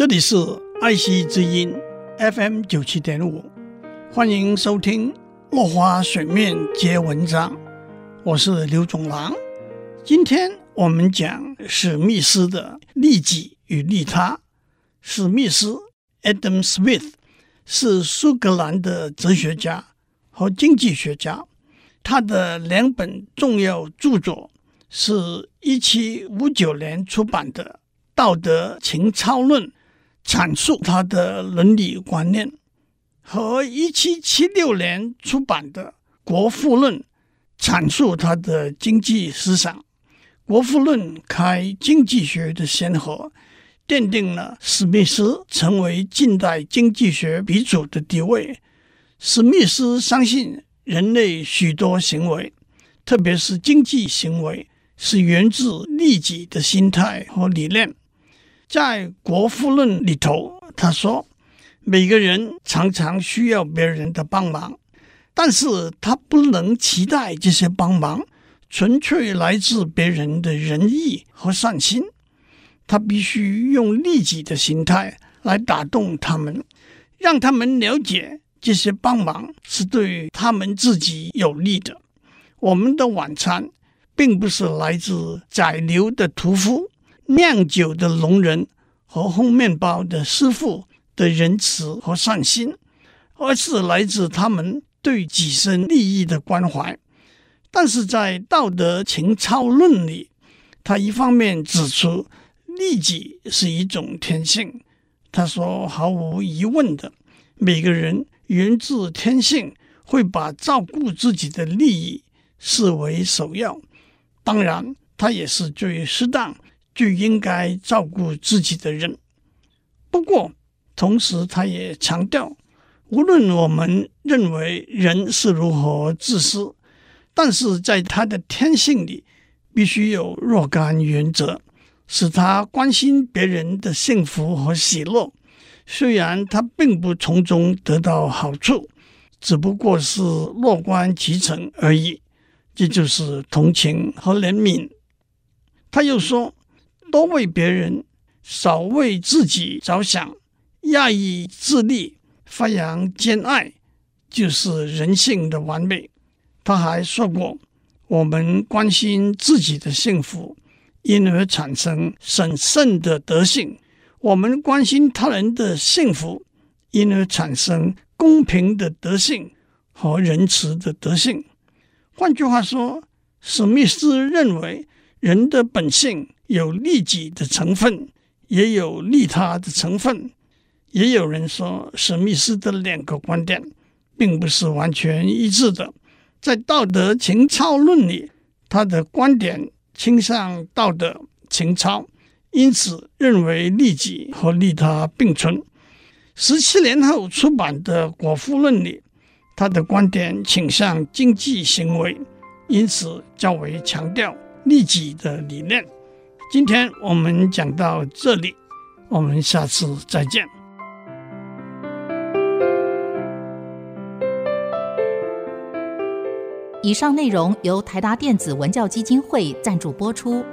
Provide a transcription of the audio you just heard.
这里是爱惜之音 FM 九七点五，欢迎收听《落花水面皆文章》，我是刘总郎。今天我们讲史密斯的利己与利他。史密斯 （Adam Smith） 是苏格兰的哲学家和经济学家，他的两本重要著作是一七五九年出版的《道德情操论》，阐述他的伦理观念，和一七七六年出版的《国富论》，阐述他的经济思想。《国富论》开经济学的先河。奠定了史密斯成为近代经济学鼻祖的地位。史密斯相信人类许多行为，特别是经济行为，是源自利己的心态和理念。在《国富论》里头，他说：“每个人常常需要别人的帮忙，但是他不能期待这些帮忙纯粹来自别人的仁义和善心。”他必须用利己的心态来打动他们，让他们了解这些帮忙是对他们自己有利的。我们的晚餐并不是来自宰牛的屠夫、酿酒的农人和烘面包的师傅的仁慈和善心，而是来自他们对己身利益的关怀。但是在《道德情操论》里，他一方面指出，利己是一种天性，他说毫无疑问的，每个人源自天性会把照顾自己的利益视为首要。当然，他也是最适当、就应该照顾自己的人。不过，同时他也强调，无论我们认为人是如何自私，但是在他的天性里，必须有若干原则。使他关心别人的幸福和喜乐，虽然他并不从中得到好处，只不过是乐观其成而已。这就是同情和怜悯。他又说：“多为别人，少为自己着想，亚裔自立，发扬兼爱，就是人性的完美。”他还说过：“我们关心自己的幸福。”因而产生审慎的德性，我们关心他人的幸福，因而产生公平的德性和仁慈的德性。换句话说，史密斯认为人的本性有利己的成分，也有利他的成分。也有人说，史密斯的两个观点并不是完全一致的。在《道德情操论》里，他的观点。倾向道德情操，因此认为利己和利他并存。十七年后出版的《国富论》里，他的观点倾向经济行为，因此较为强调利己的理念。今天我们讲到这里，我们下次再见。以上内容由台达电子文教基金会赞助播出。